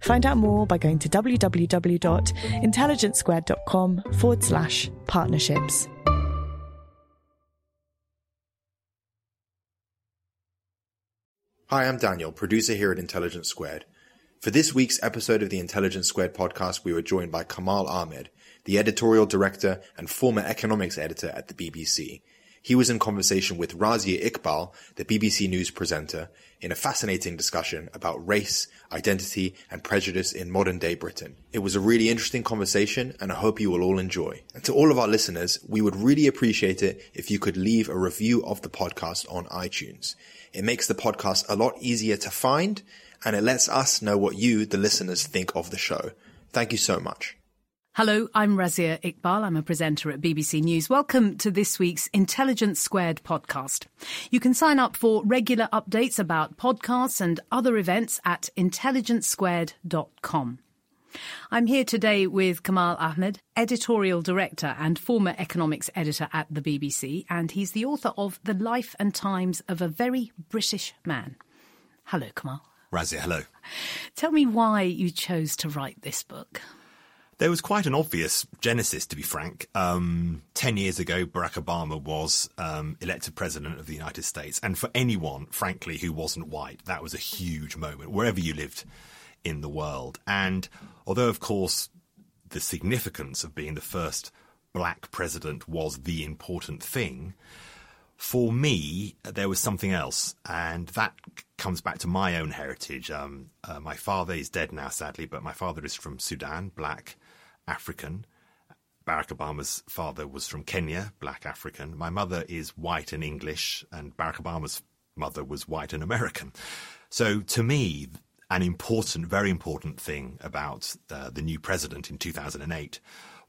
Find out more by going to www.intelligencesquared.com forward slash partnerships. Hi, I'm Daniel, producer here at Intelligence Squared. For this week's episode of the Intelligence Squared podcast, we were joined by Kamal Ahmed, the editorial director and former economics editor at the BBC. He was in conversation with Razia Iqbal, the BBC News presenter, in a fascinating discussion about race, identity, and prejudice in modern day Britain. It was a really interesting conversation, and I hope you will all enjoy. And to all of our listeners, we would really appreciate it if you could leave a review of the podcast on iTunes. It makes the podcast a lot easier to find, and it lets us know what you, the listeners, think of the show. Thank you so much. Hello, I'm Razia Iqbal. I'm a presenter at BBC News. Welcome to this week's Intelligence Squared podcast. You can sign up for regular updates about podcasts and other events at intelligencesquared.com. I'm here today with Kamal Ahmed, editorial director and former economics editor at the BBC, and he's the author of The Life and Times of a Very British Man. Hello, Kamal. Razia, hello. Tell me why you chose to write this book. There was quite an obvious genesis, to be frank. Um, Ten years ago, Barack Obama was um, elected president of the United States. And for anyone, frankly, who wasn't white, that was a huge moment, wherever you lived in the world. And although, of course, the significance of being the first black president was the important thing, for me, there was something else, and that comes back to my own heritage. Um, uh, my father is dead now, sadly, but my father is from Sudan, black, African. Barack Obama's father was from Kenya, black African. My mother is white and English, and Barack Obama's mother was white and American. So to me, an important, very important thing about uh, the new president in 2008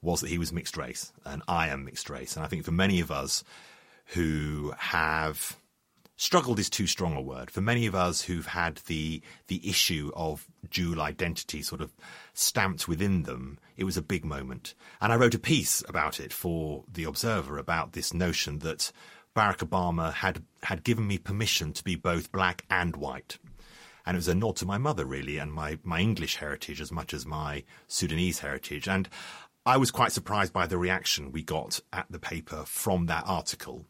was that he was mixed race, and I am mixed race. And I think for many of us who have struggled is too strong a word. For many of us who've had the the issue of dual identity sort of stamped within them, it was a big moment. And I wrote a piece about it for The Observer about this notion that Barack Obama had had given me permission to be both black and white. And it was a nod to my mother, really, and my, my English heritage as much as my Sudanese heritage. And I was quite surprised by the reaction we got at the paper from that article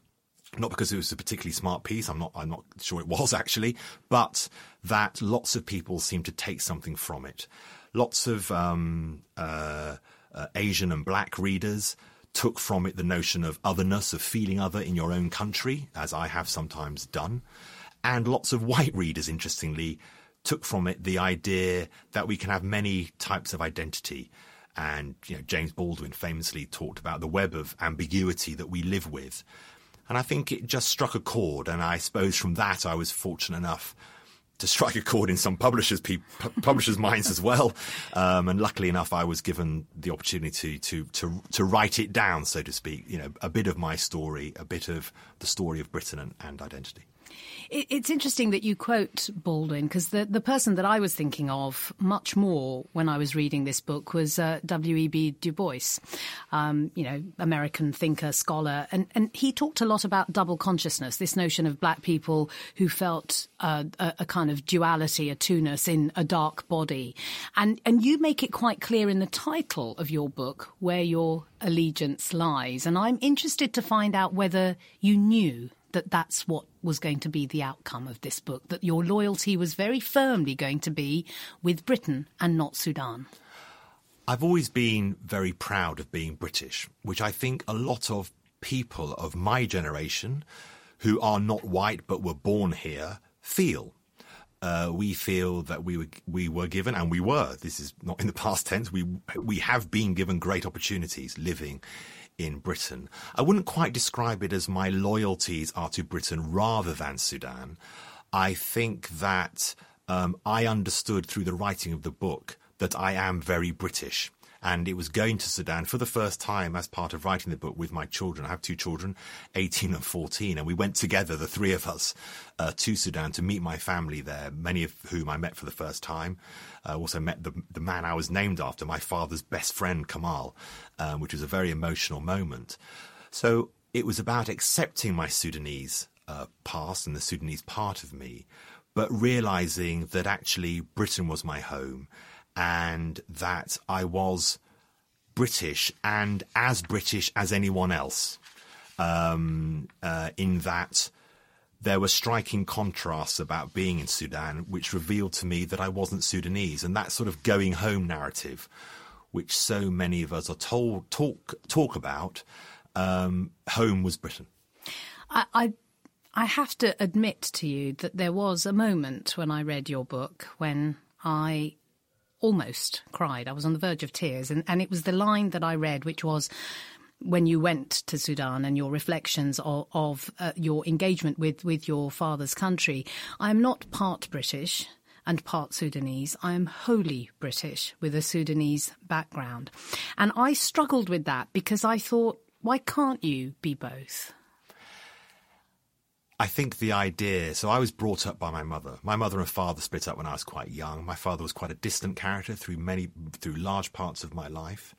not because it was a particularly smart piece. I'm not. I'm not sure it was actually, but that lots of people seem to take something from it. Lots of um, uh, uh, Asian and black readers took from it the notion of otherness, of feeling other in your own country, as I have sometimes done, and lots of white readers, interestingly, took from it the idea that we can have many types of identity. And you know, James Baldwin famously talked about the web of ambiguity that we live with. And I think it just struck a chord. And I suppose from that, I was fortunate enough to strike a chord in some publishers' publishers' minds as well. Um, and luckily enough, I was given the opportunity to, to to write it down, so to speak. You know, a bit of my story, a bit of the story of Britain and, and identity. It's interesting that you quote Baldwin because the, the person that I was thinking of much more when I was reading this book was uh, W.E.B. Du Bois, um, you know, American thinker, scholar. And, and he talked a lot about double consciousness, this notion of black people who felt uh, a, a, kind of duality, a two-ness in a dark body. And, and you make it quite clear in the title of your book where your allegiance lies. And I'm interested to find out whether you knew that that's what was going to be the outcome of this book, that your loyalty was very firmly going to be with Britain and not Sudan? I've always been very proud of being British, which I think a lot of people of my generation who are not white but were born here feel. Uh, we feel that we were we were given, and we were. This is not in the past tense. We we have been given great opportunities living in Britain. I wouldn't quite describe it as my loyalties are to Britain rather than Sudan. I think that um, I understood through the writing of the book that I am very British and it was going to Sudan for the first time as part of writing the book with my children. I have two children, 18 and 14, and we went together, the three of us, uh, to Sudan to meet my family there, many of whom I met for the first time. I uh, also met the, the man I was named after, my father's best friend, Kamal, um, which was a very emotional moment. So it was about accepting my Sudanese uh, past and the Sudanese part of me, but realizing that actually Britain was my home and that I was British and as British as anyone else. Um, uh, in that there were striking contrasts about being in Sudan, which revealed to me that I wasn't Sudanese, and that sort of going home narrative, which so many of us are told talk talk about, um, home was Britain. I, I I have to admit to you that there was a moment when I read your book when I almost cried. I was on the verge of tears. And, and it was the line that I read, which was, when you went to Sudan and your reflections of, of uh, your engagement with, with your father's country. I am not part British and part Sudanese. I am wholly British with a Sudanese background. And I struggled with that because I thought, why can't you be both? I think the idea. So I was brought up by my mother. My mother and father split up when I was quite young. My father was quite a distant character through many, through large parts of my life,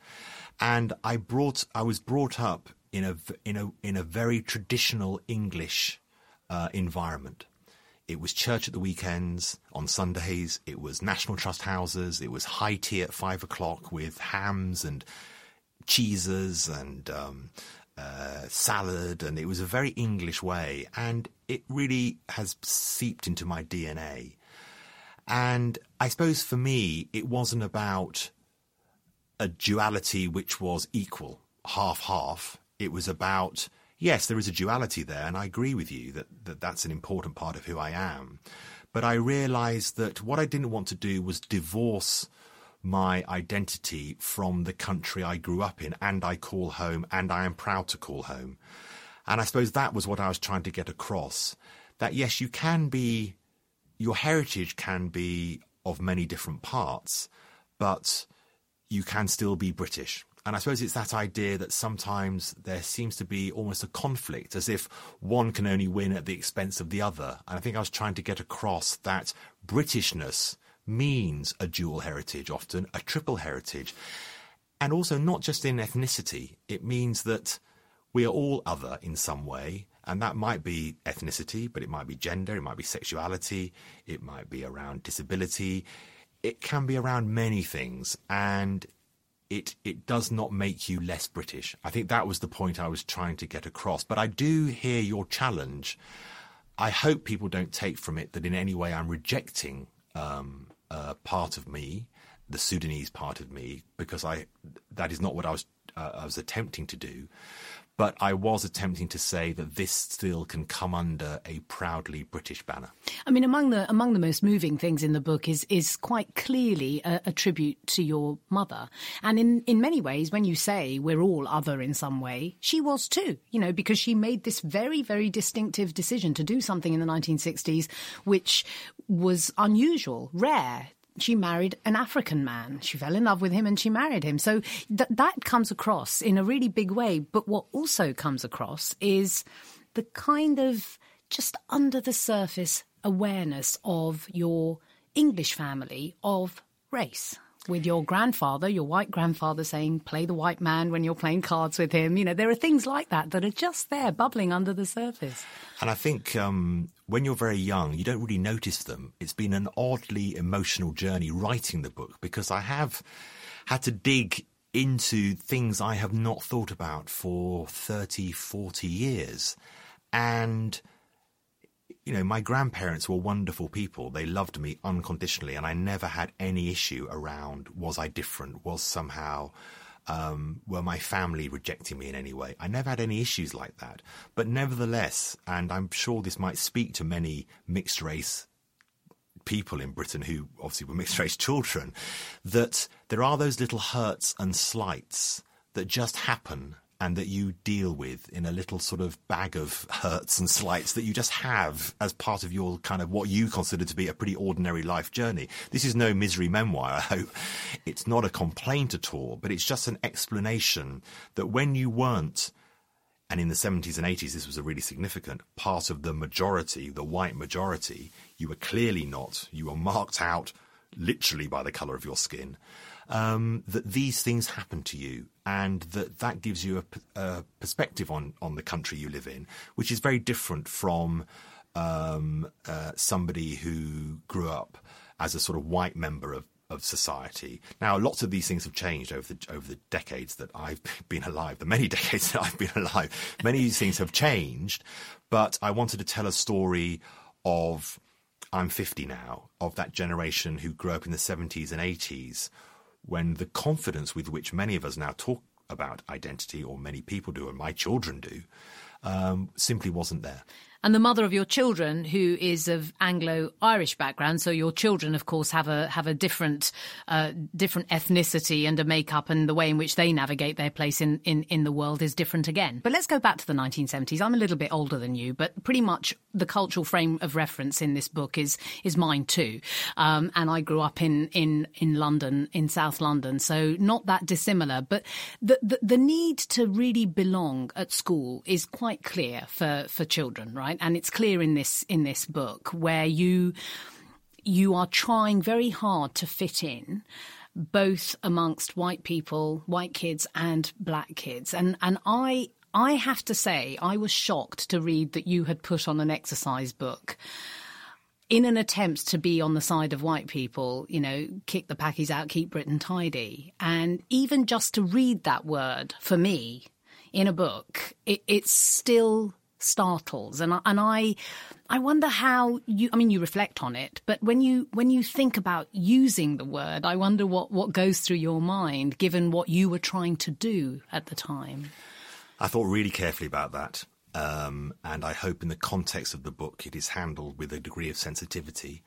and I brought. I was brought up in a in a in a very traditional English uh, environment. It was church at the weekends, on Sundays. It was National Trust houses. It was high tea at five o'clock with hams and cheeses and um, uh, salad, and it was a very English way, and it really has seeped into my DNA. And I suppose for me, it wasn't about a duality which was equal, half half. It was about, yes, there is a duality there, and I agree with you that, that that's an important part of who I am. But I realized that what I didn't want to do was divorce my identity from the country I grew up in and I call home and I am proud to call home. And I suppose that was what I was trying to get across that yes, you can be, your heritage can be of many different parts, but you can still be British. And I suppose it's that idea that sometimes there seems to be almost a conflict, as if one can only win at the expense of the other. And I think I was trying to get across that Britishness means a dual heritage, often a triple heritage. And also, not just in ethnicity, it means that we are all other in some way. And that might be ethnicity, but it might be gender, it might be sexuality, it might be around disability, it can be around many things. And it, it does not make you less British. I think that was the point I was trying to get across. But I do hear your challenge. I hope people don't take from it that in any way I'm rejecting um, uh, part of me, the Sudanese part of me, because I that is not what I was uh, I was attempting to do. But I was attempting to say that this still can come under a proudly British banner. I mean, among the among the most moving things in the book is is quite clearly a, a tribute to your mother, and in in many ways, when you say we're all other in some way, she was too. You know, because she made this very very distinctive decision to do something in the 1960s, which was unusual, rare she married an African man. She fell in love with him and she married him. So th- that comes across in a really big way. But what also comes across is the kind of just under the surface awareness of your English family of race with your grandfather, your white grandfather saying, play the white man when you're playing cards with him. You know, there are things like that that are just there bubbling under the surface. And I think um, when you're very young, you don't really notice them. It's been an oddly emotional journey writing the book because I have had to dig into things I have not thought about for 30, 40 years. And you know, my grandparents were wonderful people. They loved me unconditionally, and I never had any issue around was I different? Was somehow um, were my family rejecting me in any way? I never had any issues like that. But nevertheless, and I'm sure this might speak to many mixed race people in Britain who obviously were mixed race children, that there are those little hurts and slights that just happen and that you deal with in a little sort of bag of hurts and slights that you just have as part of your kind of what you consider to be a pretty ordinary life journey. This is no misery memoir, I hope. It's not a complaint at all, but it's just an explanation that when you weren't and in the 70s and 80s, this was a really significant part of the majority, the white majority. You were clearly not. You were marked out literally by the colour of your skin um, that these things happen to you and that that gives you a, a, perspective on, on the country you live in, which is very different from um, uh, somebody who grew up as a sort of white member of, of society. Now, lots of these things have changed over the over the decades that I've been alive. The many decades that I've been alive, many of these things have changed. But I wanted to tell a story of I'm 50 now of that generation who grew up in the 70s and 80s when the confidence with which many of us now talk about identity, or many people do, and my children do, um, simply wasn't there and the mother of your children, who is of Anglo-Irish background. So your children, of course, have a have a different uh, different ethnicity and a makeup, and the way in which they navigate their place in, in in the world is different again. But let's go back to the 1970s. I'm a little bit older than you, but pretty much the cultural frame of reference in this book is is mine too. Um, and I grew up in in in London, in South London, so not that dissimilar. But the, the the need to really belong at school is quite clear for for children, right? Right? And it's clear in this in this book where you you are trying very hard to fit in both amongst white people, white kids and black kids. And and I I have to say I was shocked to read that you had put on an exercise book in an attempt to be on the side of white people, you know, kick the packies out, keep Britain tidy. And even just to read that word for me in a book, it, it's still startles. And I, and I I wonder how you I mean you reflect on it but when you when you think about using the word I wonder what what goes through your mind given what you were trying to do at the time. I thought really carefully about that um, and I hope in the context of the book it is handled with a degree of sensitivity.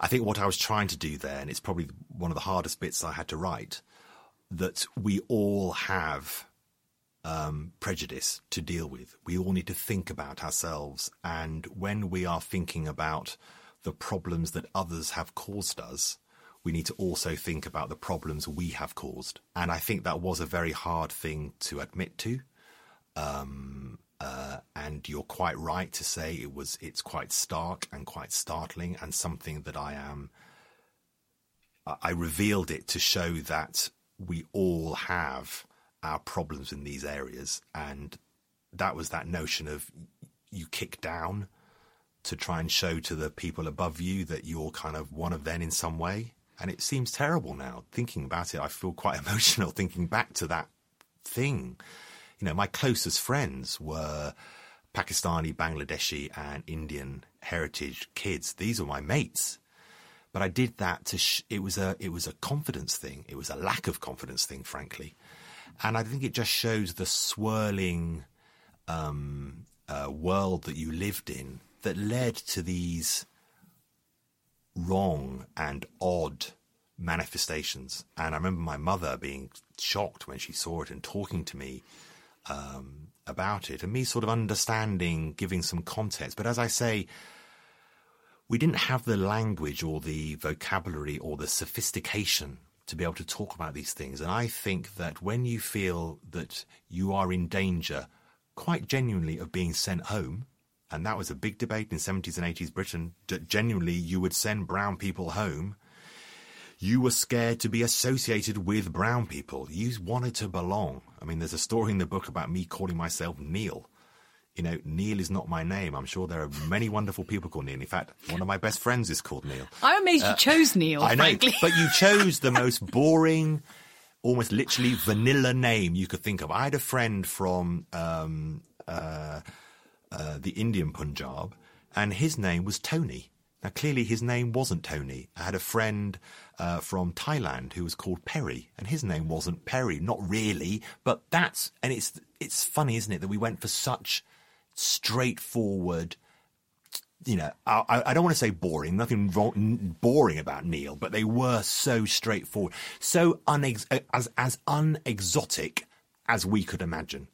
I think what I was trying to do there and it's probably one of the hardest bits I had to write that we all have um, prejudice to deal with. We all need to think about ourselves. And when we are thinking about the problems that others have caused us, we need to also think about the problems we have caused. And I think that was a very hard thing to admit to. Um, uh, and you're quite right to say it was. It's quite stark and quite startling, and something that I am. I revealed it to show that we all have our problems in these areas. And that was that notion of you kick down to try and show to the people above you that you're kind of one of them in some way. And it seems terrible now thinking about it. I feel quite emotional thinking back to that thing. You know, my closest friends were Pakistani, Bangladeshi, and Indian heritage kids. These were my mates. But I did that to. Sh- it was a. It was a confidence thing. It was a lack of confidence thing, frankly. And I think it just shows the swirling um, uh, world that you lived in that led to these wrong and odd manifestations. And I remember my mother being shocked when she saw it and talking to me um, about it, and me sort of understanding, giving some context. But as I say, we didn't have the language or the vocabulary or the sophistication to be able to talk about these things. And I think that when you feel that you are in danger, quite genuinely, of being sent home, And that was a big debate in 70s and 80s Britain. That genuinely, you would send brown people home. You were scared to be associated with brown people. You wanted to belong. I mean, there's a story in the book about me calling myself Neil. You know, Neil is not my name. I'm sure there are many wonderful people called Neil. In fact, one of my best friends is called Neil. I'm amazed you chose Neil, I know, frankly. but you chose the most boring, almost literally vanilla name you could think of. I had a friend from um, uh, uh, the Indian Punjab, and his name was Tony. Now, clearly, his name wasn't Tony. I had a friend uh, from Thailand who was called Perry, and his name wasn't Perry. Not really, but that's and it's it's funny, isn't it, that we went for such straightforward. You know, I, I don't want to say boring. Nothing wrong, boring about Neil, but they were so straightforward, so unex- as as unexotic as we could imagine.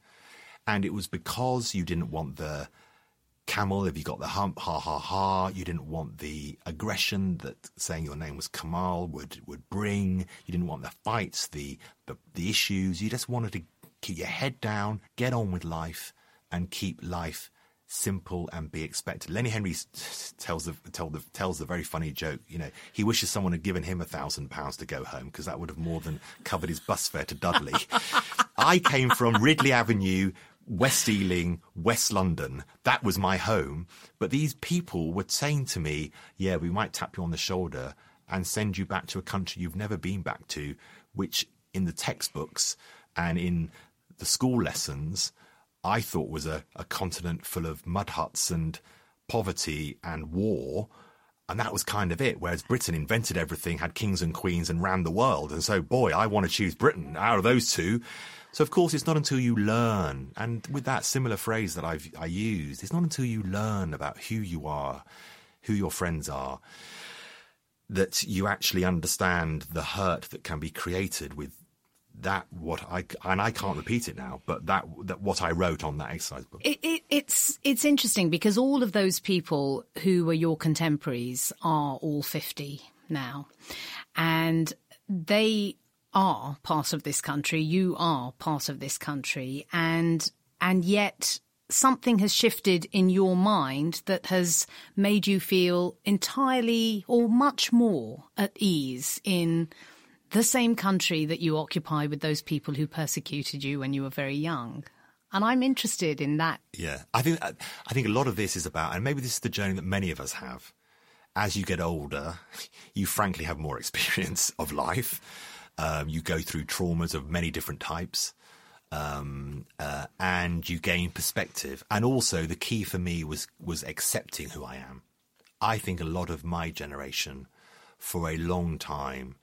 And it was because you didn't want the camel if you got the hump, ha ha ha. You didn't want the aggression that saying your name was Kamal would would bring. You didn't want the fights, the the, the issues. You just wanted to keep your head down, get on with life, and keep life simple and be expected. Lenny Henry tells the, tell the, tells the very funny joke. You know, he wishes someone had given him a thousand pounds to go home because that would have more than covered his bus fare to Dudley. I came from Ridley Avenue, West Ealing, West London. That was my home. But these people were saying to me, yeah, we might tap you on the shoulder and send you back to a country you've never been back to, which in the textbooks and in the school lessons, I thought was a, a continent full of mud huts and poverty and war. And that was kind of it. Whereas Britain invented everything, had kings and queens, and ran the world. And so, boy, I want to choose Britain out of those two. So, of course, it's not until you learn, and with that similar phrase that I've I used, it's not until you learn about who you are, who your friends are, that you actually understand the hurt that can be created with that what I and I can't repeat it now, but that that what I wrote on that exercise book. It, it, it's it's interesting because all of those people who were your contemporaries are all fifty now, and they are part of this country. You are part of this country, and and yet something has shifted in your mind that has made you feel entirely or much more at ease in the same country that you occupy with those people who persecuted you when you were very young. And I'm interested in that. Yeah, I think I think a lot of this is about, and maybe this is the journey that many of us have. As you get older, you frankly have more experience of life. Um, you go through traumas of many different types, um, uh, and you gain perspective. And also, the key for me was was accepting who I am. I think a lot of my generation, for a long time,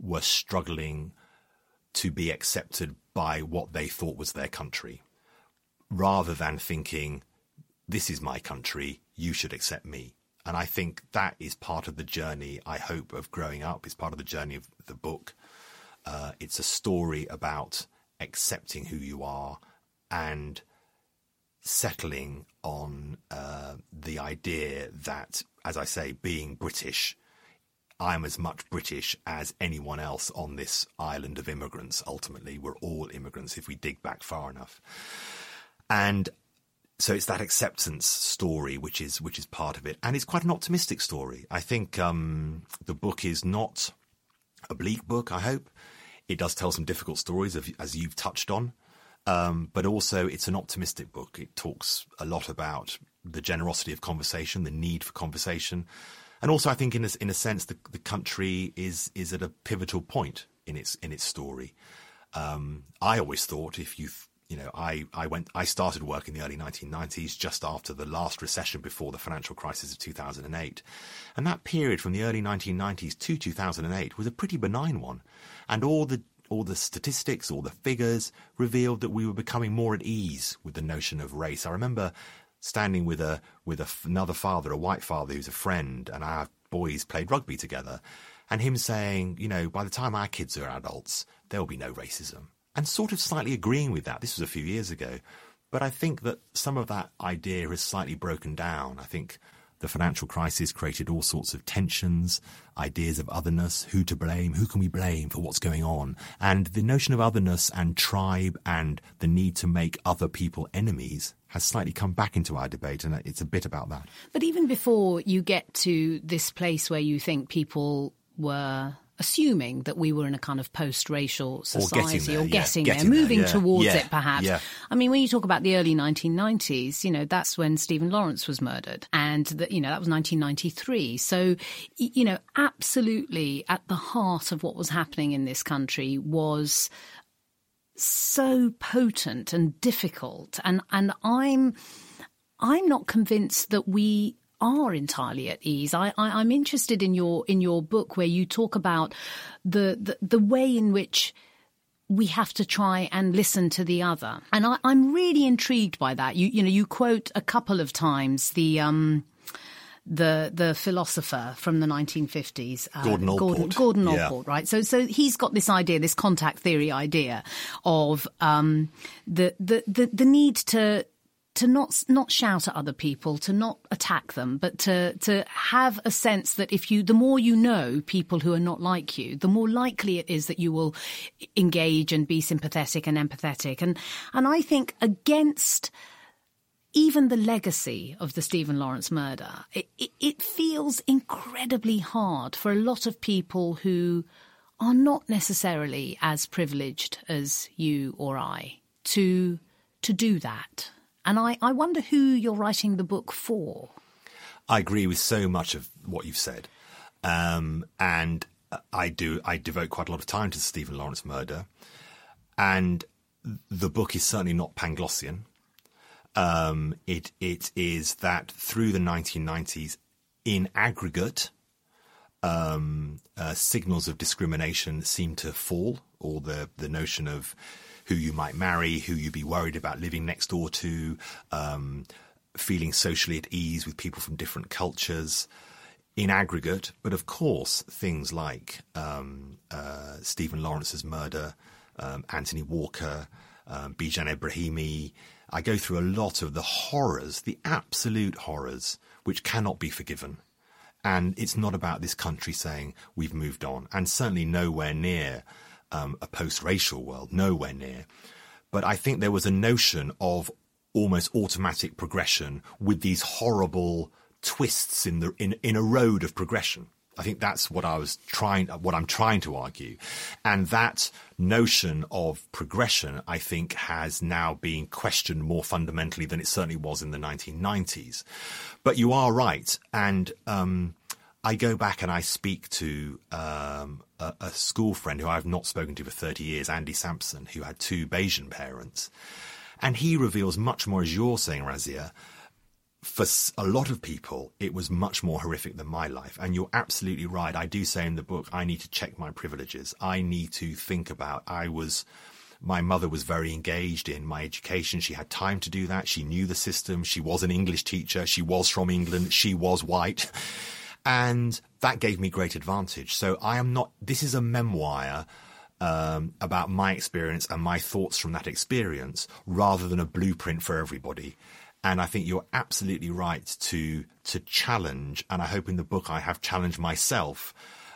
were struggling to be accepted by what they thought was their country, rather than thinking, "This is my country. You should accept me." And I think that is part of the journey. I hope of growing up. It's part of the journey of the book. Uh, it's a story about accepting who you are and settling on uh, the idea that, as I say, being British, I'm as much British as anyone else on this island of immigrants. Ultimately, we're all immigrants if we dig back far enough. And so it's that acceptance story which is which is part of it, and it's quite an optimistic story. I think um, the book is not a bleak book. I hope it does tell some difficult stories, of, as you've touched on, um, but also it's an optimistic book. It talks a lot about the generosity of conversation, the need for conversation, and also I think in a, in a sense the, the country is is at a pivotal point in its in its story. Um, I always thought if you you know I, I went I started work in the early 1990s just after the last recession before the financial crisis of 2008 and that period from the early 1990s to 2008 was a pretty benign one. And all the all the statistics all the figures revealed that we were becoming more at ease with the notion of race. I remember standing with a with a, another father a white father who's a friend and our boys played rugby together and him saying you know by the time our kids are adults there will be no racism and sort of slightly agreeing with that. This was a few years ago. But I think that some of that idea has slightly broken down. I think The financial crisis created all sorts of tensions, ideas of otherness, who to blame, who can we blame for what's going on. And the notion of otherness and tribe and the need to make other people enemies has slightly come back into our debate, and it's a bit about that. But even before you get to this place where you think people were assuming that we were in a kind of post-racial society or getting there, getting, there, moving there, yeah. towards yeah. it perhaps. I mean, when you talk about the early 1990s, you know, that's when Stephen Lawrence was murdered and the, you know, that was 1993. So, you know, absolutely at the heart of what was happening in this country was so potent and difficult and and I'm I'm not convinced that we are entirely at ease. I, I, am interested in your in your book where you talk about the, the, the way in which we have to try and listen to the other, and I, am really intrigued by that. You you know you quote a couple of times the. Um, the the philosopher from the 1950s, uh, Gordon Allport. Gordon, Gordon yeah. Right? So so he's got this idea, this contact theory idea of um, the, the the the need to to not not shout at other people, to not attack them, but to to have a sense that if you, the more you know people who are not like you, the more likely it is that you will engage and be sympathetic and empathetic. And and I think against even the legacy of the Stephen Lawrence murder, it, it, it feels incredibly hard for a lot of people who are not necessarily as privileged as you or I to to do that. And I, I wonder who you're writing the book for. I agree with so much of what you've said. Um, and I do, I devote quite a lot of time to the Stephen Lawrence murder. And the book is certainly not Panglossian. Um, it, it is that through the 1990s, in aggregate, um, uh, signals of discrimination seem to fall, or the, the notion of who you might marry, who you'd be worried about living next door to, um, feeling socially at ease with people from different cultures in aggregate. But of course, things like um, uh, Stephen Lawrence's murder, um, Anthony Walker, um, Bijan Ebrahimi. I go through a lot of the horrors, the absolute horrors, which cannot be forgiven. And it's not about this country saying we've moved on, and certainly nowhere near um, a post-racial world, nowhere near. But I think there was a notion of almost automatic progression with these horrible twists in the in, in a road of progression. I think that's what I was trying, what I'm trying to argue. And that notion of progression, I think, has now been questioned more fundamentally than it certainly was in the 1990s. But you are right. And, um, I go back and I speak to um, a, a, school friend who I've not spoken to for 30 years, Andy Sampson, who had two Bajan parents. And he reveals much more, as you're saying, Razia. For a lot of people, it was much more horrific than my life. And you're absolutely right. I do say in the book, I need to check my privileges. I need to think about, I was, my mother was very engaged in my education. She had time to do that. She knew the system. She was an English teacher. She was from England. She was white. And that gave me great advantage. So I am not, this is a memoir um, about my experience and my thoughts from that experience rather than a blueprint for everybody. And I think you're absolutely right to, to challenge. And I hope in the book I have challenged myself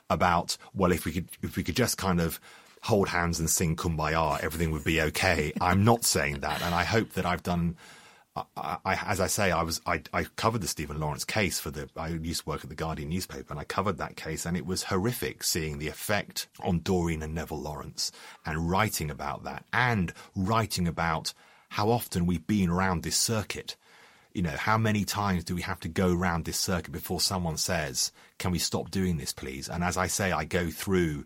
about, well, if we could, if we could just kind of hold hands and sing kumbaya, everything would be okay. I'm not saying that. And I hope that I've done I, I, as I say, I was I, I, covered the Stephen Lawrence case for the. I used to work at the Guardian newspaper, and I covered that case, and it was horrific seeing the effect on Doreen and Neville Lawrence, and writing about that, and writing about how often we've been around this circuit. You know, how many times do we have to go around this circuit before someone says, "Can we stop doing this, please?" And as I say, I go through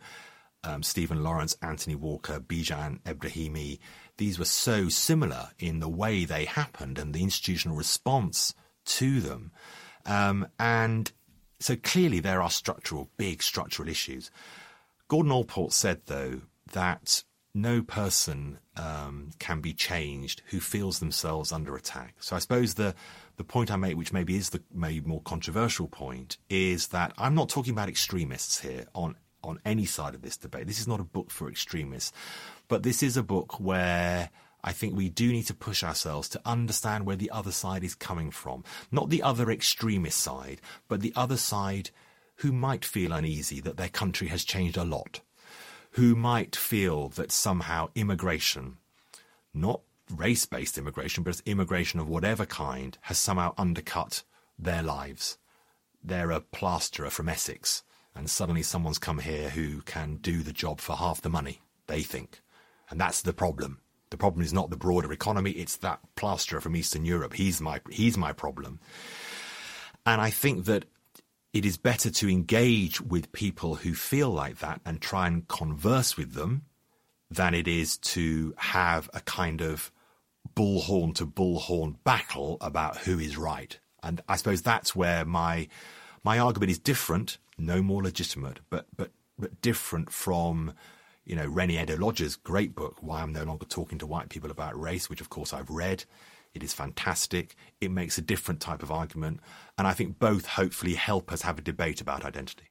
um, Stephen Lawrence, Anthony Walker, Bijan Ebrahimi these were so similar in the way they happened and the institutional response to them. Um, and so clearly there are structural, big structural issues. Gordon Allport said, though, that no person um, can be changed who feels themselves under attack. So I suppose the the point I make, which maybe is the maybe more controversial point, is that I'm not talking about extremists here on on any side of this debate. This is not a book for extremists. But this is a book where I think we do need to push ourselves to understand where the other side is coming from. Not the other extremist side, but the other side who might feel uneasy that their country has changed a lot, who might feel that somehow immigration, not race based immigration, but immigration of whatever kind, has somehow undercut their lives. They're a plasterer from Essex, and suddenly someone's come here who can do the job for half the money, they think. And that's the problem. The problem is not the broader economy, it's that plasterer from Eastern Europe. He's my, he's my problem. And I think that it is better to engage with people who feel like that and try and converse with them than it is to have a kind of bullhorn to bullhorn battle about who is right. And I suppose that's where my my argument is different, no more legitimate, but but but different from you know Reni Eddo-Lodge's great book, Why I'm No Longer Talking to White People About Race, which of course I've read. It is fantastic. It makes a different type of argument, and I think both hopefully help us have a debate about identity.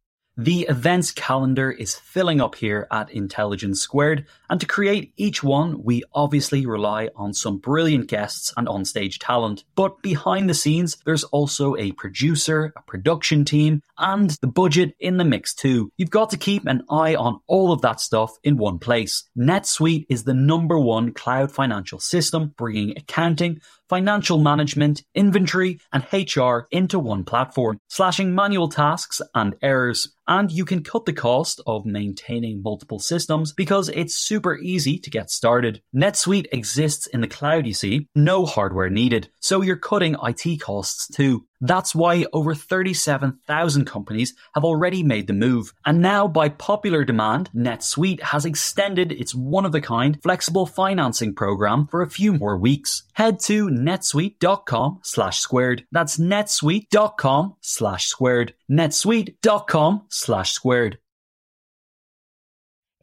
The events calendar is filling up here at Intelligence Squared, and to create each one, we obviously rely on some brilliant guests and onstage talent. But behind the scenes, there's also a producer, a production team, and the budget in the mix too. You've got to keep an eye on all of that stuff in one place. NetSuite is the number one cloud financial system, bringing accounting, financial management, inventory, and HR into one platform, slashing manual tasks and errors. And you can cut the cost of maintaining multiple systems because it's super easy to get started. NetSuite exists in the cloud, you see, no hardware needed. So you're cutting IT costs too. That's why over 37,000 companies have already made the move. And now, by popular demand, NetSuite has extended its one of a kind flexible financing program for a few more weeks. Head to netsuite.com slash squared. That's netsuite.com slash squared. netsuite.com slash squared.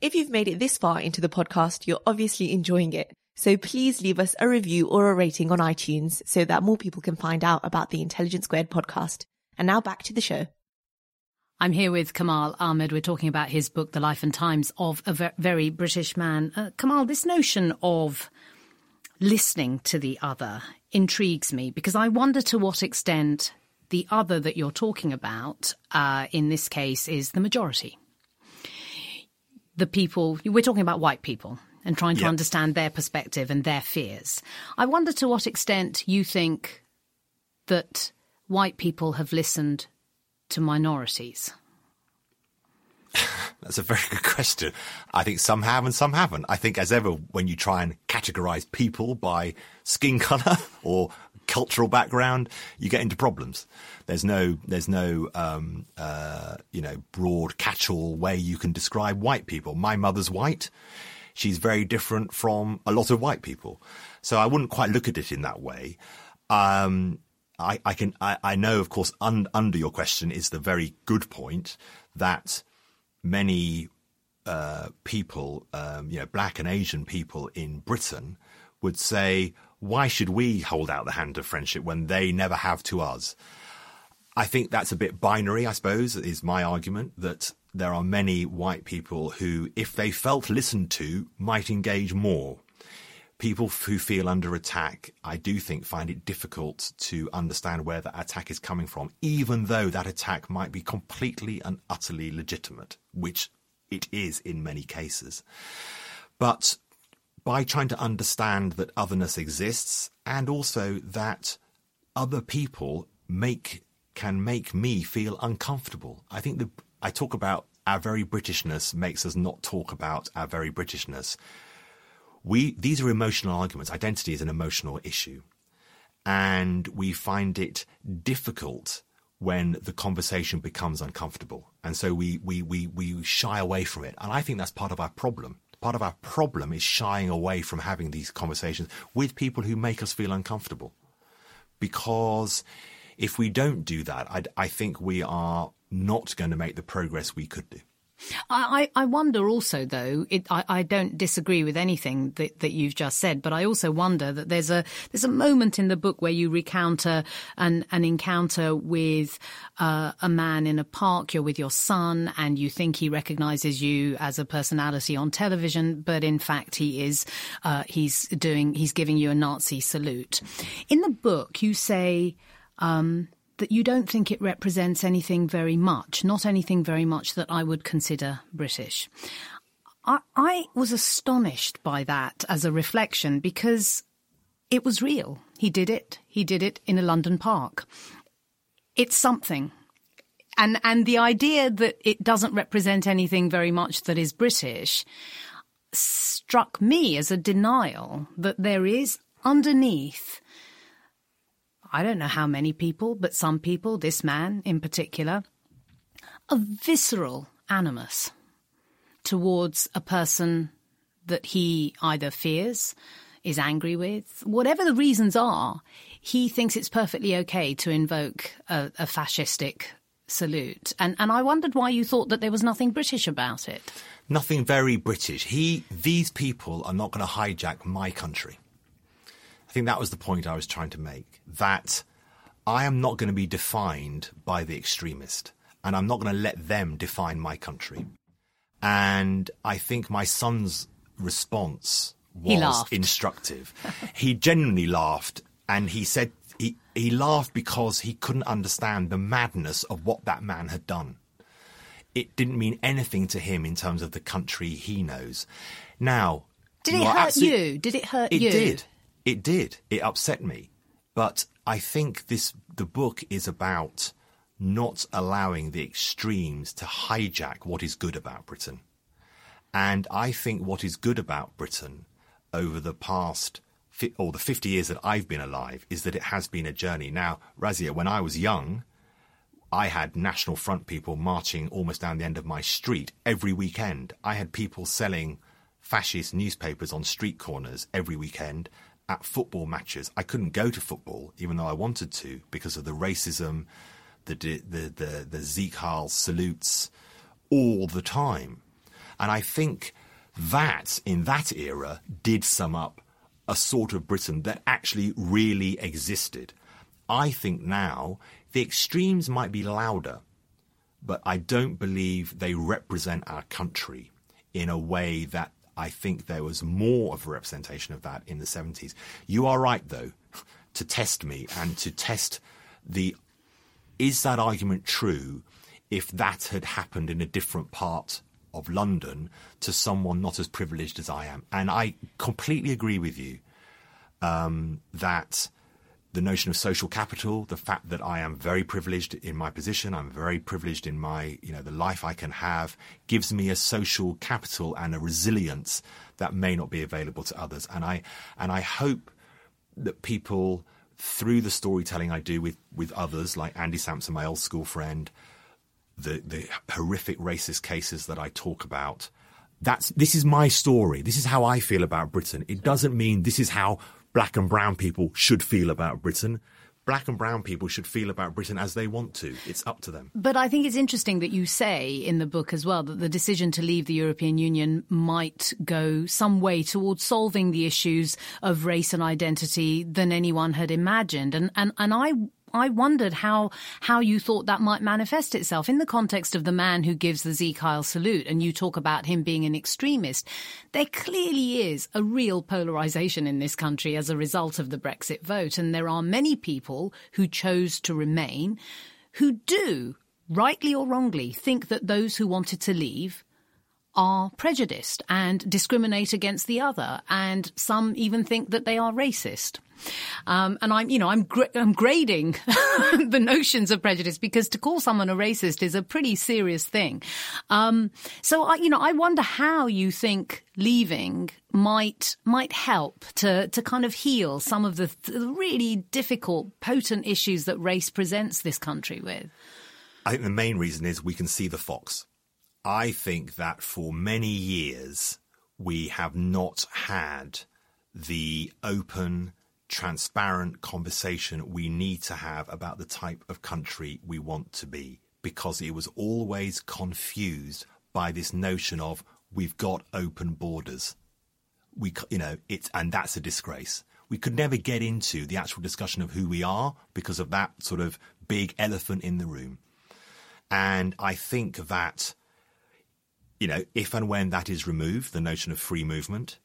If you've made it this far into the podcast, you're obviously enjoying it. So please leave us a review or a rating on iTunes so that more people can find out about the Intelligence Squared podcast. And now back to the show. I'm here with Kamal Ahmed. We're talking about his book, The Life and Times of a Very British Man. Uh, Kamal, this notion of listening to the other intrigues me because I wonder to what extent the other that you're talking about, uh, in this case, is the majority. The people, we're talking about white people and trying to yep. understand their perspective and their fears. I wonder to what extent you think that white people have listened to minorities. That's a very good question. I think some have and some haven't. I think, as ever, when you try and categorize people by skin color or cultural background, you get into problems. There's no, there's no, um, uh, you know, broad catch-all way you can describe white people. My mother's white. She's very different from a lot of white people. So I wouldn't quite look at it in that way. Um, I, I, can, I, I know, of course, un, under your question is the very good point that many uh, people, um, you know, black and Asian people in Britain would say, why should we hold out the hand of friendship when they never have to us? I think that's a bit binary, I suppose, is my argument that there are many white people who, if they felt listened to, might engage more. People who feel under attack, I do think, find it difficult to understand where that attack is coming from, even though that attack might be completely and utterly legitimate, which it is in many cases. But by trying to understand that otherness exists and also that other people make can make me feel uncomfortable. I think I talk about our very Britishness makes us not talk about our very Britishness. We these are emotional arguments. Identity is an emotional issue, and we find it difficult when the conversation becomes uncomfortable, and so we we we we shy away from it. And I think that's part of our problem. Part of our problem is shying away from having these conversations with people who make us feel uncomfortable, because if we don't do that, I, I think we are not going to make the progress we could do. I, I wonder also, though, it, I, I, don't disagree with anything that, that, you've just said, but I also wonder that there's a there's a moment in the book where you recount a, an, an encounter with uh, a man in a park. You're with your son, and you think he recognizes you as a personality on television, but in fact he is uh, he's doing he's giving you a Nazi salute. In the book, you say um, that you don't think it represents anything very much, not anything very much that I would consider British. I, I was astonished by that as a reflection because it was real. He did it. He did it in a London park. It's something. And, and the idea that it doesn't represent anything very much that is British struck me as a denial that there is underneath I don't know how many people, but some people, this man in particular, a visceral animus towards a person that he either fears, is angry with, whatever the reasons are, he thinks it's perfectly okay to invoke a, a fascistic salute. And and I wondered why you thought that there was nothing British about it. Nothing very British. He these people are not going to hijack my country. I think that was the point I was trying to make. That I am not going to be defined by the extremist, and I'm not going to let them define my country. And I think my son's response was instructive. he genuinely laughed, and he said he, he laughed because he couldn't understand the madness of what that man had done. It didn't mean anything to him in terms of the country he knows. Now, did it hurt you? Did it hurt it you? It did. It did. It upset me. But I think this the book is about not allowing the extremes to hijack what is good about Britain. And I think what is good about Britain over the past or the 50 years that I've been alive is that it has been a journey. Now, Razia, when I was young, I had National Front people marching almost down the end of my street every weekend. I had people selling fascist newspapers on street corners every weekend at football matches. I couldn't go to football, even though I wanted to, because of the racism, the the the, the Sieg Heil salutes all the time. And I think that in that era did sum up a sort of Britain that actually really existed. I think now the extremes might be louder, but I don't believe they represent our country in a way that I think there was more of a representation of that in the 70s. You are right, though, to test me and to test the is that argument true if that had happened in a different part of London to someone not as privileged as I am? And I completely agree with you um, that the notion of social capital, the fact that I am very privileged in my position, I'm very privileged in my, you know, the life I can have, gives me a social capital and a resilience that may not be available to others. And I and I hope that people through the storytelling I do with, with others, like Andy Sampson, my old school friend, the the horrific racist cases that I talk about. That's this is my story. This is how I feel about Britain. It doesn't mean this is how black and brown people should feel about Britain. Black and brown people should feel about Britain as they want to. It's up to them. But I think it's interesting that you say in the book as well that the decision to leave the European Union might go some way towards solving the issues of race and identity than anyone had imagined. And and, and I I wondered how how you thought that might manifest itself in the context of the man who gives the Heil salute, and you talk about him being an extremist. There clearly is a real polarization in this country as a result of the Brexit vote, and there are many people who chose to remain who do, rightly or wrongly, think that those who wanted to leave are prejudiced and discriminate against the other, and some even think that they are racist. Um, and I'm, you know, I'm, gra- I'm grading the notions of prejudice because to call someone a racist is a pretty serious thing. Um, so I, you know, I wonder how you think leaving might might help to to kind of heal some of the, the really difficult, potent issues that race presents this country with. I think the main reason is we can see the fox. I think that for many years we have not had the open, transparent conversation we need to have about the type of country we want to be because it was always confused by this notion of we've got open borders. We, you know, it's, and that's a disgrace. We could never get into the actual discussion of who we are because of that sort of big elephant in the room. And I think that, you know, if and when that is removed, the notion of free movement,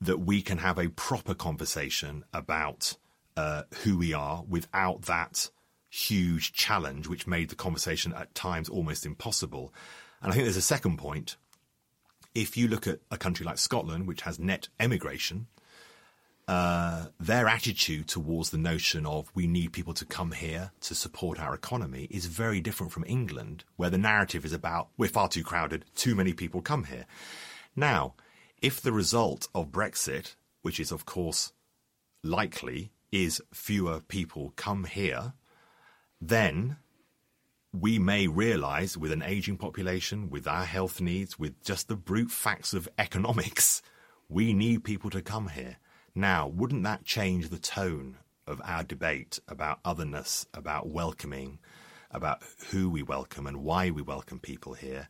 that we can have a proper conversation about uh, who we are without that huge challenge, which made the conversation at times almost impossible. And I think there's a second point. If you look at a country like Scotland, which has net emigration, uh, their attitude towards the notion of we need people to come here to support our economy is very different from England, where the narrative is about we're far too crowded, too many people come here. Now, if the result of Brexit, which is of course likely, is fewer people come here, then we may realize with an aging population, with our health needs, with just the brute facts of economics, we need people to come here. Now, wouldn't that change the tone of our debate about otherness, about welcoming, about who we welcome and why we welcome people here?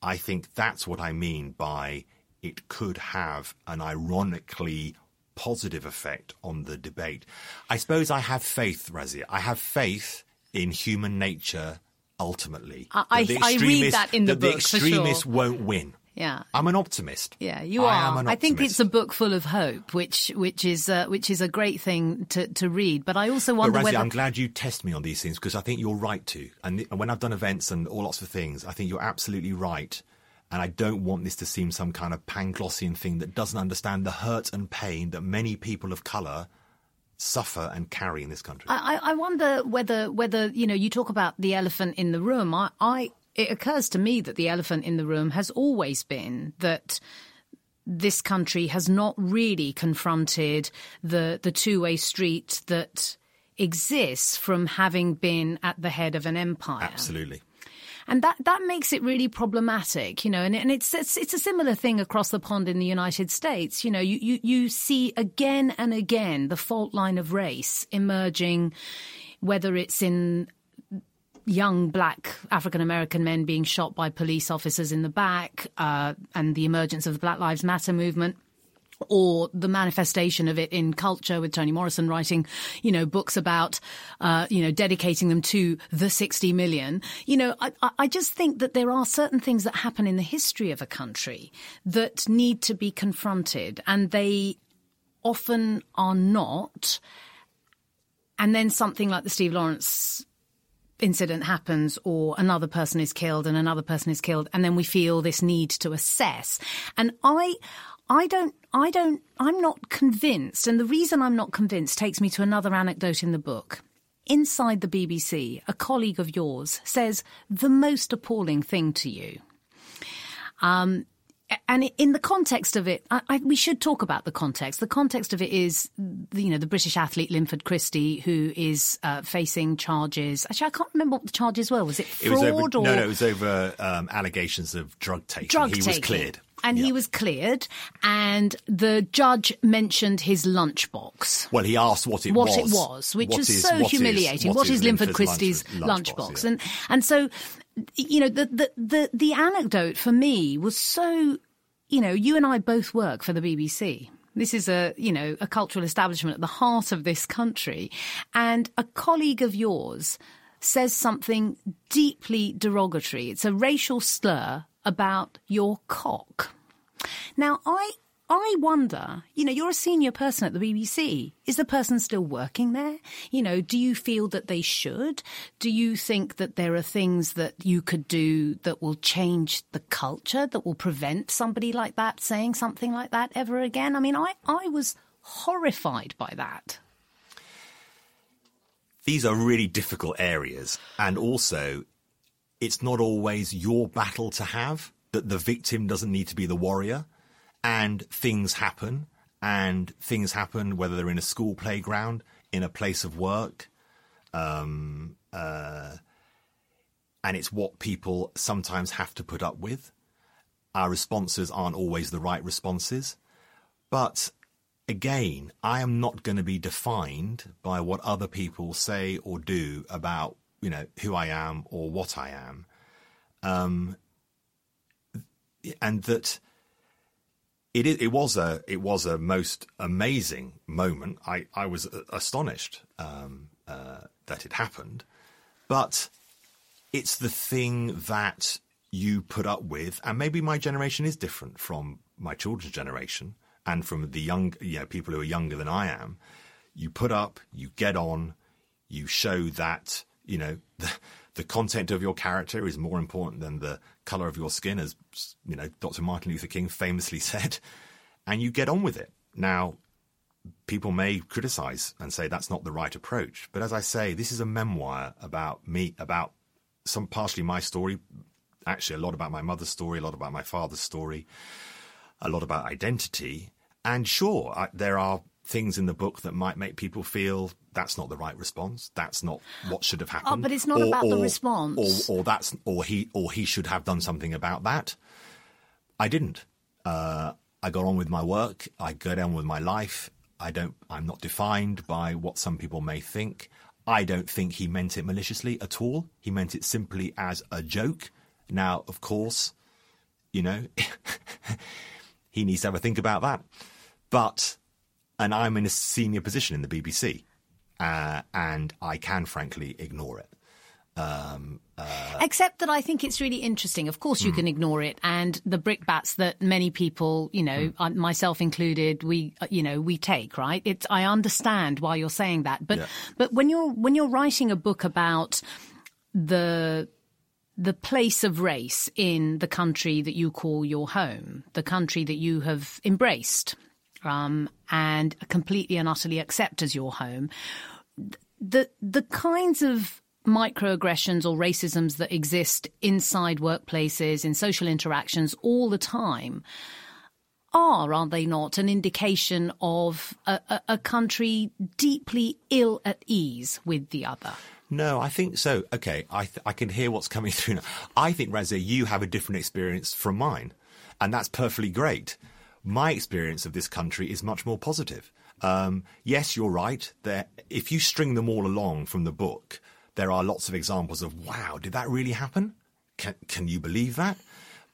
I think that's what I mean by it could have an ironically positive effect on the debate. I suppose I have faith, Razia. I have faith in human nature ultimately. I, I, I read that in the that book. The extremists sure. won't win. Yeah. I'm an optimist. Yeah, you I are. I think it's a book full of hope, which which is uh, which is a great thing to, to read. But I also wonder Razzie, whether I'm glad you test me on these things because I think you're right to. And when I've done events and all lots of things, I think you're absolutely right. And I don't want this to seem some kind of Panglossian thing that doesn't understand the hurt and pain that many people of colour suffer and carry in this country. I, I wonder whether whether you know you talk about the elephant in the room. I, I it occurs to me that the elephant in the room has always been that this country has not really confronted the the two way street that exists from having been at the head of an empire. Absolutely. And that, that makes it really problematic, you know, and, and it's, it's, it's a similar thing across the pond in the United States. You know, you, you, you see again and again the fault line of race emerging, whether it's in young black African American men being shot by police officers in the back, uh, and the emergence of the Black Lives Matter movement or the manifestation of it in culture with Toni Morrison writing, you know, books about, uh, you know, dedicating them to the 60 million. You know, I, I just think that there are certain things that happen in the history of a country that need to be confronted and they often are not. And then something like the Steve Lawrence incident happens or another person is killed and another person is killed and then we feel this need to assess. And i i don't i don't i'm not convinced and the reason i'm not convinced takes me to another anecdote in the book. Inside the bbc a colleague of yours says the most appalling thing to you. Um and in the context of it, I, I, we should talk about the context. The context of it is, you know, the British athlete Linford Christie, who is uh, facing charges. Actually, I can't remember what the charges were. Was it fraud it was over, or no? No, it was over um, allegations of drug taking. drug he taking? was cleared, and Yeah. he was cleared. And the judge mentioned his lunchbox Well, he asked what it what was. it was, which What is- so what is- humiliating. what is, Linford Christie's lunch- lunchbox? yeah. And and so, you know, the, the the the anecdote for me was so, you know, you and I both work for the BBC. This is a, you know, a cultural establishment at the heart of this country, and a colleague of yours says something deeply derogatory. It's a racial slur about your cock. Now, I I wonder, you know, you're a senior person at the BBC. Is the person still working there? You know, do you feel that they should? Do you think that there are things that you could do that will change the culture, that will prevent somebody like that saying something like that ever again? I mean, I, I was horrified by that. These are really difficult areas. And also, it's not always your battle to have, that the victim doesn't need to be the warrior and things happen and things happen whether they're in a school playground in a place of work um, uh, and it's what people sometimes have to put up with. Our responses aren't always the right responses. But again i am not going to be defined by what other people say or do about you know who i am or what i am. Um, and that it it was a it was a most amazing moment. I I was astonished um, uh, that it happened, but it's the thing that you put up with, and maybe my generation is different from my children's generation and from the young you know, people who are younger than I am. You put up, you get on, you show that you know the, the content of your character is more important than the color of your skin, as you know, Dr. Martin Luther King famously said, and you get on with it. Now, people may criticize and say that's not the right approach, but as I say, this is a memoir about me, about some partially my story, actually a lot about my mother's story, a lot about my father's story, a lot about identity. And sure, I, there are things in the book that might make people feel that's not the right response. That's not what should have oh, happened. Oh, but it's not or, about or, the response. Or, or that's or he or he should have done something about that. I didn't. Uh, I got on with my work. I go on with my life. I don't. I'm not defined by what some people may think. I don't think he meant it maliciously at all. He meant it simply as a joke. Now, of course, you know, he needs to have a think about that. But, and I'm in a senior position in the BBC uh, and I can frankly ignore it. Um, uh, Except that I think it's really interesting. Of course, you mm. can ignore it, and the brickbats that many people, you know, mm. myself included, we, uh, you know, we take right. It's I understand why you're saying that, but yeah. but when you're when you're writing a book about the the place of race in the country that you call your home, the country that you have embraced um, and completely and utterly accept as your home, the the kinds of microaggressions or racisms that exist inside workplaces, in social interactions all the time are, are they not, an indication of a, a, a, country deeply ill at ease with the other? No, I think so. Okay, I, th- I can hear what's coming through now. I think, Razia, you have a different experience from mine, and that's perfectly great. My experience of this country is much more positive. Um, yes, you're right. If you string them all along from the book, there are lots of examples of wow, did that really happen? Can, can you believe that?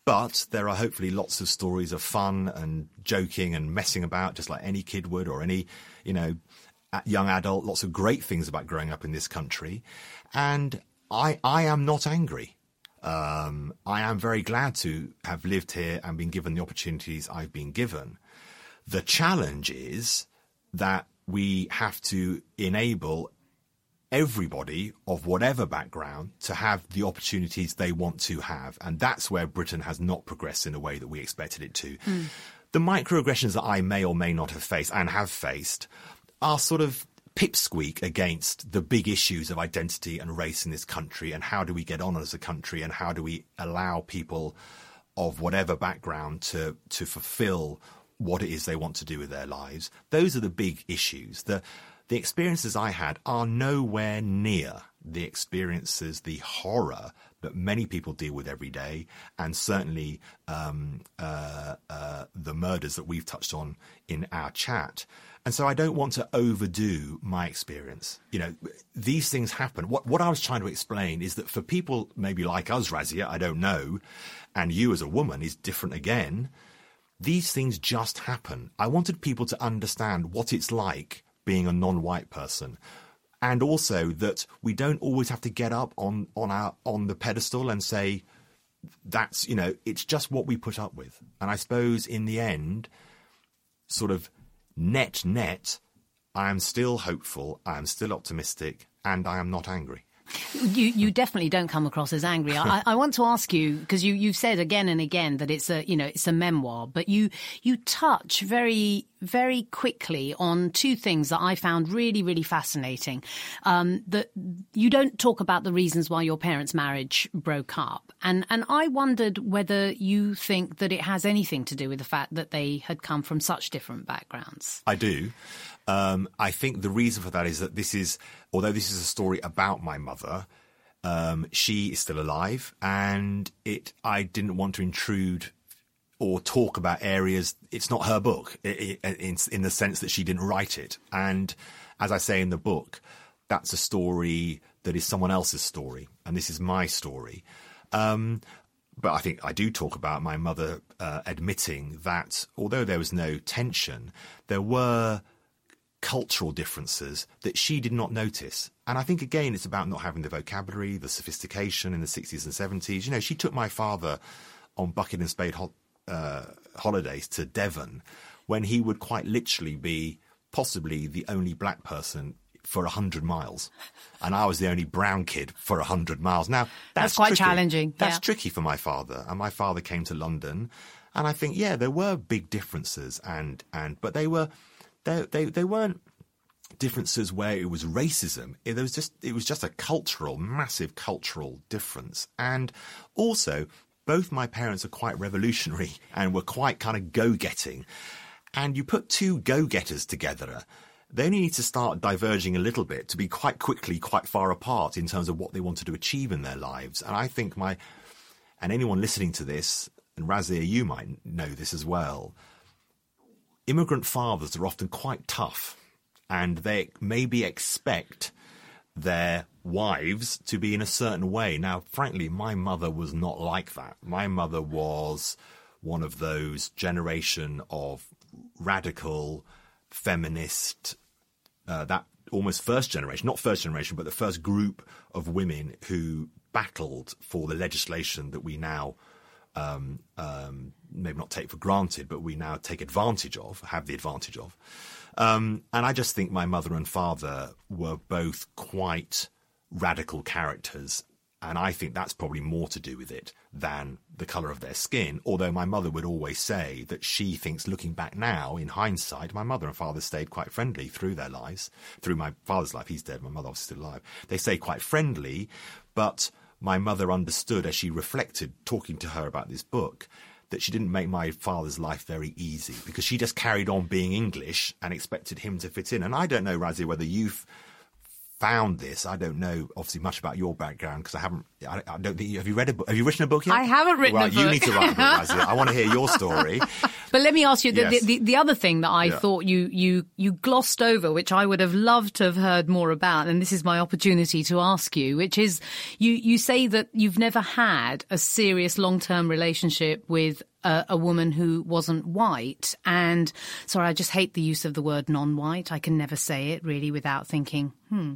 But there are hopefully lots of stories of fun and joking and messing about, just like any kid would or any, you know, young adult. Lots of great things about growing up in this country, and I I am not angry. Um, I am very glad to have lived here and been given the opportunities I've been given. The challenge is that we have to enable everybody of whatever background to have the opportunities they want to have. And that's where Britain has not progressed in a way that we expected it to. Mm. The microaggressions that I may or may not have faced and have faced are sort of pipsqueak against the big issues of identity and race in this country and how do we get on as a country and how do we allow people of whatever background to to fulfill what it is they want to do with their lives. Those are the big issues. The the experiences I had are nowhere near the experiences, the horror that many people deal with every day, and certainly um, uh, uh, the murders that we've touched on in our chat. And so I don't want to overdo my experience. You know, these things happen. What, what I was trying to explain is that for people maybe like us, Razia, I don't know, and you as a woman is different again these things just happen. I wanted people to understand what it's like being a non-white person. And also that we don't always have to get up on, on our on the pedestal and say that's you know, it's just what we put up with. And I suppose in the end, sort of net net, I am still hopeful, I am still optimistic, and I am not angry. You, you definitely don't come across as angry. I, I want to ask you because you, you've said again and again that it's a you know it's a memoir, but you you touch very very quickly on two things that I found really really fascinating. Um, that you don't talk about the reasons why your parents' marriage broke up, and and I wondered whether you think that it has anything to do with the fact that they had come from such different backgrounds. I do. Um, I think the reason for that is that this is, although this is a story about my mother, um, she is still alive, and it. I didn't want to intrude or talk about areas. It's not her book in, in the sense that she didn't write it, and as I say in the book, that's a story that is someone else's story, and this is my story. Um, but I think I do talk about my mother uh, admitting that although there was no tension, there were cultural differences that she did not notice. And I think, again, it's about not having the vocabulary, the sophistication in the 60s and 70s. You know, she took my father on bucket and spade ho- uh, holidays to Devon when he would quite literally be possibly the only black person for 100 miles. And I was the only brown kid for 100 miles. Now, that's, That's quite tricky. challenging, That's yeah. tricky for my father. And my father came to London. And I think, yeah, there were big differences. And, and but they were, they, they, they weren't differences where it was racism. It was just it was just a cultural, massive cultural difference. And also, both my parents are quite revolutionary and were quite kind of go-getting. And you put two go-getters together, they only need to start diverging a little bit to be quite quickly quite far apart in terms of what they wanted to achieve in their lives. And I think my and anyone listening to this, and Razia, you might know this as well. Immigrant fathers are often quite tough and they maybe expect their wives to be in a certain way. Now, frankly, my mother was not like that. My mother was one of those generation of radical feminist, uh, that almost first generation, not first generation, but the first group of women who battled for the legislation that we now um, um, maybe not take for granted, but we now take advantage of, have the advantage of. Um, and I just think my mother and father were both quite radical characters. And I think that's probably more to do with it than the colour of their skin. Although my mother would always say that she thinks, looking back now, in hindsight, my mother and father stayed quite friendly through their lives. Through my father's life, he's dead, my mother's still alive. They stayed quite friendly, but my mother understood as she reflected, talking to her about this book, that she didn't make my father's life very easy because she just carried on being English and expected him to fit in. And I don't know, Razi, whether you've found this. I don't know, obviously, much about your background because I haven't. I, I, don't think. Have you read a book? Have you written a book yet? I haven't written right, a book. You need to write a book. I want to hear your story. But let me ask you the, Yes. the, the other thing that I Yeah. thought you, you, you glossed over, which I would have loved to have heard more about. And this is my opportunity to ask you, which is you, you say that you've never had a serious long term relationship with a, a woman who wasn't white. And sorry, I just hate the use of the word non white. I can never say it really without thinking, hmm,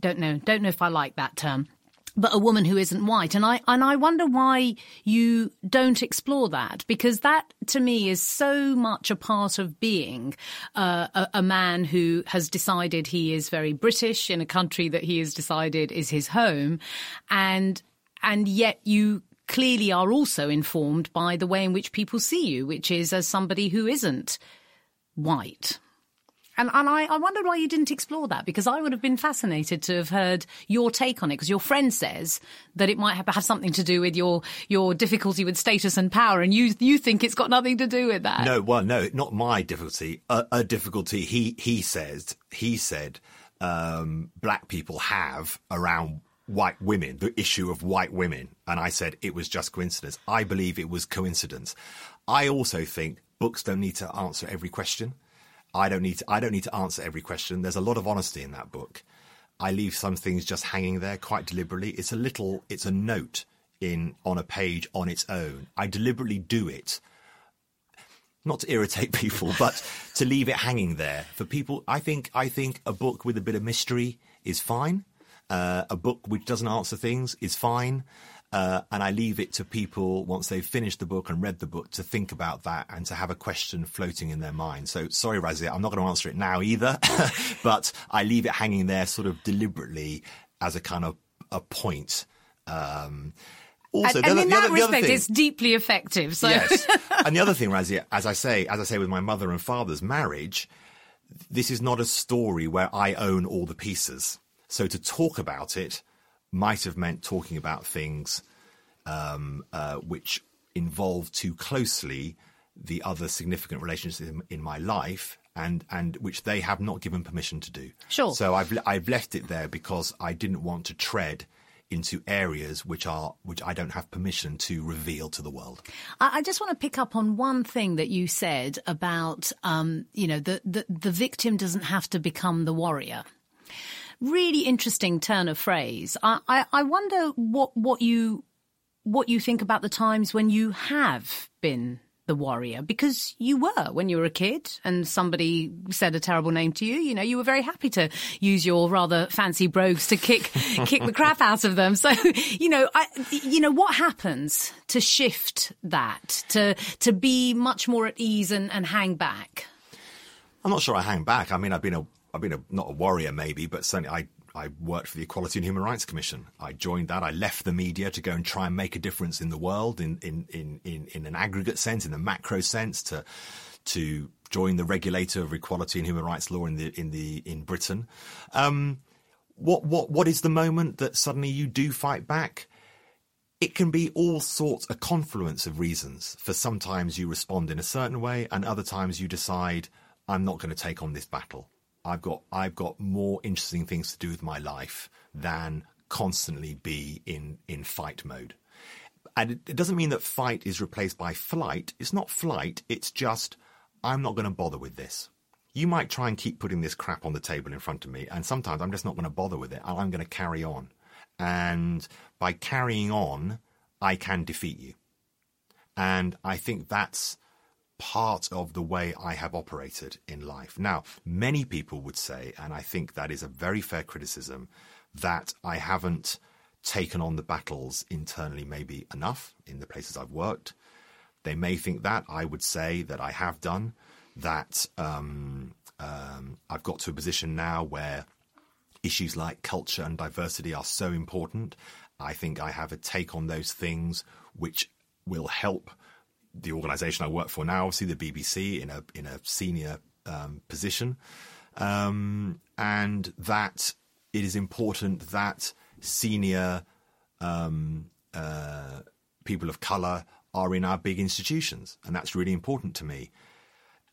don't know, don't know if I like that term but a woman who isn't white and i and i wonder why you don't explore that because that to me is so much a part of being uh, a, a man who has decided he is very british in a country that he has decided is his home and and yet you clearly are also informed by the way in which people see you which is as somebody who isn't white and, and I, I wondered why you didn't explore that because I would have been fascinated to have heard your take on it because your friend says that it might have, have something to do with your your difficulty with status and power, and you you think it's got nothing to do with that. No, well, no, not my difficulty. A, a difficulty he he says he said um, black people have around white women, the issue of white women, and I said it was just coincidence. I believe it was coincidence. I also think books don't need to answer every question. I don't need to, I don't need to answer every question. There's a lot of honesty in that book. I leave some things just hanging there quite deliberately. It's a little, it's a note in on a page on its own. I deliberately do it not to irritate people, but to leave it hanging there for people. I think I think a book with a bit of mystery is fine. Uh, a book which doesn't answer things is fine. Uh, and I leave it to people once they've finished the book and read the book to think about that and to have a question floating in their mind. So sorry, Razia, I'm not going to answer it now either, but I leave it hanging there sort of deliberately as a kind of a point. Um, also, and, and other, in that other, respect, thing, it's deeply effective. So. Yes, and the other thing, Razia, as I say, as I say with my mother and father's marriage, this is not a story where I own all the pieces. So to talk about it might have meant talking about things um, uh, which involve too closely the other significant relationships in, in, my life and and which they have not given permission to do. Sure. So I've I've left it there because I didn't want to tread into areas which are which I don't have permission to reveal to the world. I, just want to pick up on one thing that you said about um, you know the, the the victim doesn't have to become the warrior. Really interesting turn of phrase. I, I, I wonder what what you what you think about the times when you have been the warrior because you were when you were a kid and somebody said a terrible name to you you know you were very happy to use your rather fancy brogues to kick kick the crap out of them. So you know I, you know what happens to shift that to to be much more at ease and, and hang back? I'm not sure I hang back. I mean I've been a I've been a, not a warrior maybe but certainly I I worked for the Equality and Human Rights Commission. I joined that. I left the media to go and try and make a difference in the world in, in, in, in, in an aggregate sense, in the macro sense, to to join the regulator of equality and human rights law in the in the in Britain. Um, what what what is the moment that suddenly you do fight back? It can be all sorts, a confluence of reasons. For sometimes you respond in a certain way, and other times you decide, I'm not going to take on this battle. I've got I've got more interesting things to do with my life than constantly be in in fight mode. And it, it doesn't mean that fight is replaced by flight. It's not flight. It's just I'm not going to bother with this. You might try and keep putting this crap on the table in front of me, and sometimes I'm just not going to bother with it. I'm going to carry on. And by carrying on, I can defeat you. And I think that's part of the way I have operated in life. Now, many people would say, and I think that is a very fair criticism, that I haven't taken on the battles internally maybe enough in the places I've worked. They may think that. I would say that I have done, that um, um, I've got to a position now where issues like culture and diversity are so important. I think I have a take on those things which will help the organisation I work for now, obviously the BBC, in a in a senior um, position, um, and that it is important that senior um, uh, people of colour are in our big institutions, and that's really important to me.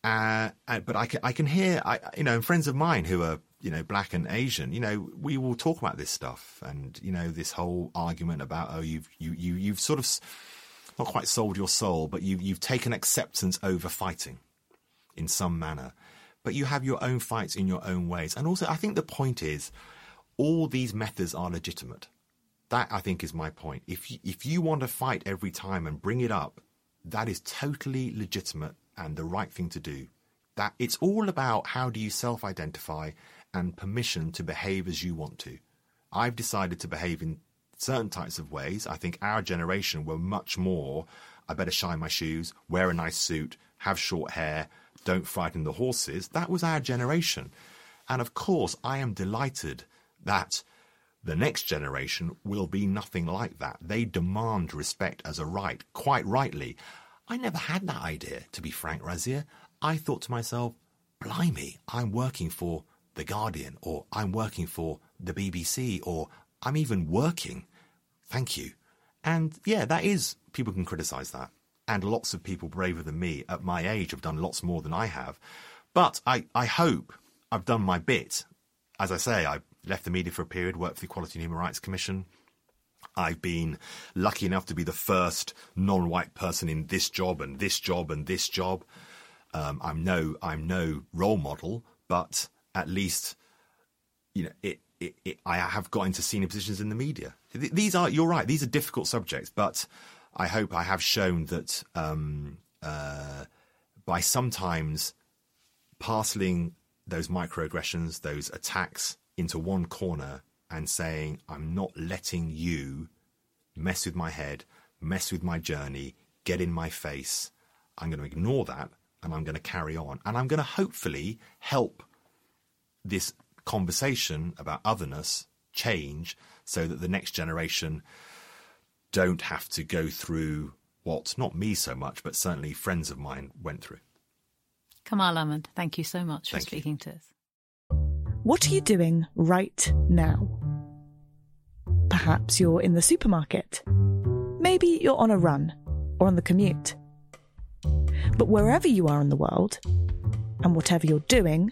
Uh, but I can, I can hear, I, you know, friends of mine who are, you know, black and Asian, you know, we will talk about this stuff, and you know, this whole argument about, oh, you've you you you've sort of not quite sold your soul, but you, you've taken acceptance over fighting in some manner. But you have your own fights in your own ways. And also, I think the point is all these methods are legitimate. That, I think, is my point. If you, if you want to fight every time and bring it up, that is totally legitimate and the right thing to do. That it's all about how do you self-identify and permission to behave as you want to. I've decided to behave in certain types of ways. I think our generation were much more, I better shine my shoes, wear a nice suit, have short hair, don't frighten the horses. That was our generation. And of course, I am delighted that the next generation will be nothing like that. They demand respect as a right, quite rightly. I never had that idea, to be frank, Razia. I thought to myself, blimey, I'm working for The Guardian, or I'm working for the BBC, or I'm even working Thank you. And yeah, that is, people can criticize that. And lots of people braver than me at my age have done lots more than I have. But I, I hope I've done my bit. As I say, I left the media for a period, worked for the Equality and Human Rights Commission. I've been lucky enough to be the first non-white person in this job and this job and this job. Um, I'm no, I'm no role model, but at least, you know, it, it, it, I have got into senior positions in the media. These are, you're right, these are difficult subjects, but I hope I have shown that um, uh, by sometimes parceling those microaggressions, those attacks into one corner and saying, I'm not letting you mess with my head, mess with my journey, get in my face. I'm going to ignore that and I'm going to carry on. And I'm going to hopefully help this conversation about otherness change so that the next generation don't have to go through what not me so much, but certainly friends of mine went through. Kamal Ahmed, thank you so much Thank for you. speaking to us. What are you doing right now? Perhaps you're in the supermarket. Maybe you're on a run or on the commute. But wherever you are in the world, and whatever you're doing,